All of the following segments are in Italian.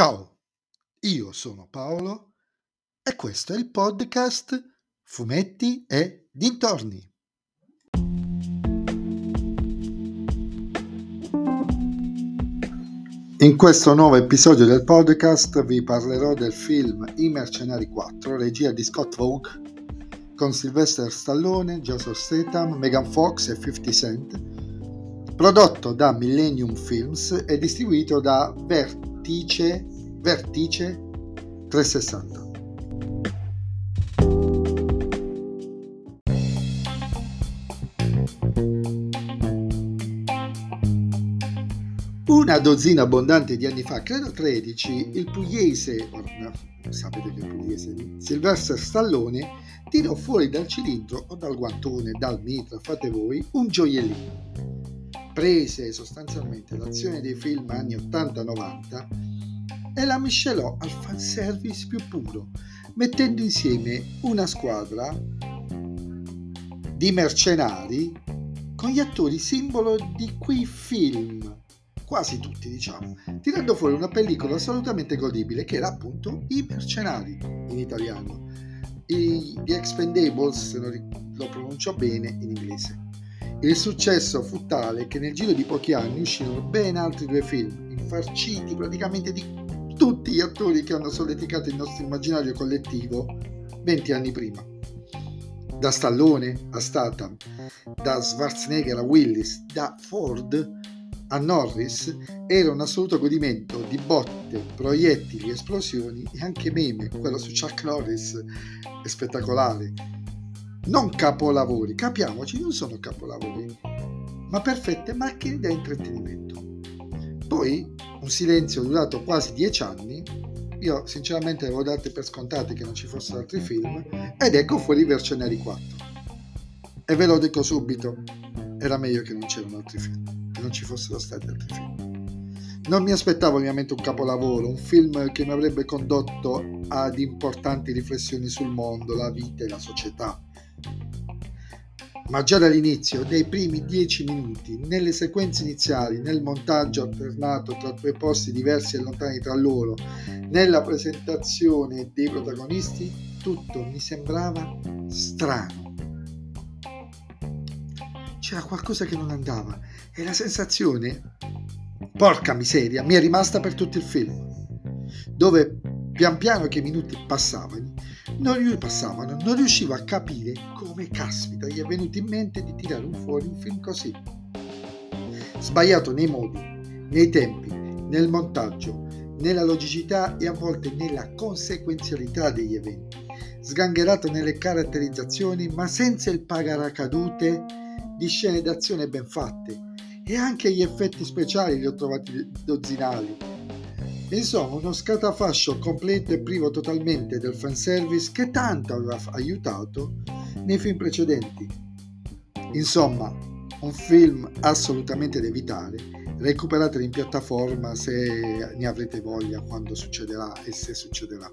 Ciao, io sono Paolo e questo è il podcast Fumetti e Dintorni. In questo nuovo episodio del podcast vi parlerò del film I Mercenari 4, regia di Scott Vogue, con Sylvester Stallone, Joseph Statham, Megan Fox e 50 Cent, prodotto da Millennium Films e distribuito da Vertice, Vertice 360. Una dozzina abbondante di anni fa, credo 13, il pugliese, no, sapete che pugliese, Sylvester Stallone tirò fuori dal cilindro o dal guantone, dal mitra, fate voi, un gioiellino. Prese sostanzialmente l'azione dei film anni 80-90 e la miscelò al fanservice più puro, mettendo insieme una squadra di mercenari con gli attori simbolo di quei film quasi tutti diciamo, tirando fuori una pellicola assolutamente godibile che era appunto I Mercenari in italiano, I, The Expendables se non lo pronuncio bene in inglese. Il successo fu tale che nel giro di pochi anni uscirono ben altri due film, infarciti praticamente di tutti gli attori che hanno solleticato il nostro immaginario collettivo 20 anni prima. Da Stallone a Statham, da Schwarzenegger a Willis, da Ford a Norris era un assoluto godimento di botte, proiettili, esplosioni e anche meme. Quello su Chuck Norris è spettacolare. Non capolavori, capiamoci, non sono capolavori, ma perfette macchine da intrattenimento. Poi un silenzio durato quasi dieci anni. Io sinceramente avevo dato per scontate che non ci fossero altri film ed ecco fuori Mercenari 4. E ve lo dico subito, era meglio che non c'erano altri film non ci fossero stati altri film. Non mi aspettavo ovviamente un capolavoro, un film che mi avrebbe condotto ad importanti riflessioni sul mondo, la vita e la società. Ma già dall'inizio, nei primi dieci minuti, nelle sequenze iniziali, nel montaggio alternato tra due posti diversi e lontani tra loro, nella presentazione dei protagonisti, tutto mi sembrava strano. C'era qualcosa che non andava e la sensazione, porca miseria, mi è rimasta per tutto il film, dove pian piano che i minuti passavano, non, passavano, non riuscivo a capire come caspita gli è venuto in mente di tirare fuori un film così. Sbagliato nei modi, nei tempi, nel montaggio, nella logicità e a volte nella conseguenzialità degli eventi, sgangherato nelle caratterizzazioni ma senza il pagaracadute di scene d'azione ben fatte e anche gli effetti speciali li ho trovati dozzinali. Insomma, uno scatafascio completo e privo totalmente del fanservice che tanto aveva aiutato nei film precedenti. Insomma, un film assolutamente da evitare. Recuperatelo in piattaforma se ne avrete voglia quando succederà e se succederà.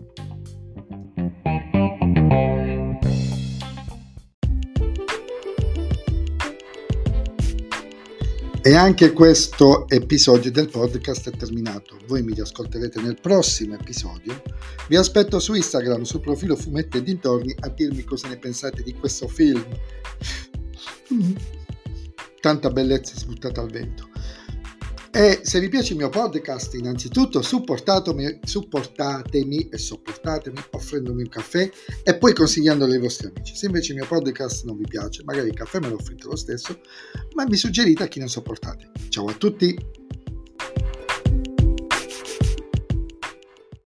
E anche questo episodio del podcast è terminato. Voi mi riascolterete nel prossimo episodio. Vi aspetto su Instagram, sul profilo Fumetti e Dintorni, a dirmi cosa ne pensate di questo film. Tanta bellezza sbuttata al vento. E se vi piace il mio podcast, innanzitutto supportatemi, supportatemi e sopportatemi offrendomi un caffè e poi consigliandolo ai vostri amici. Se invece il mio podcast non vi piace, magari il caffè me lo offrite lo stesso, ma mi suggerite a chi non sopportate. Ciao a tutti!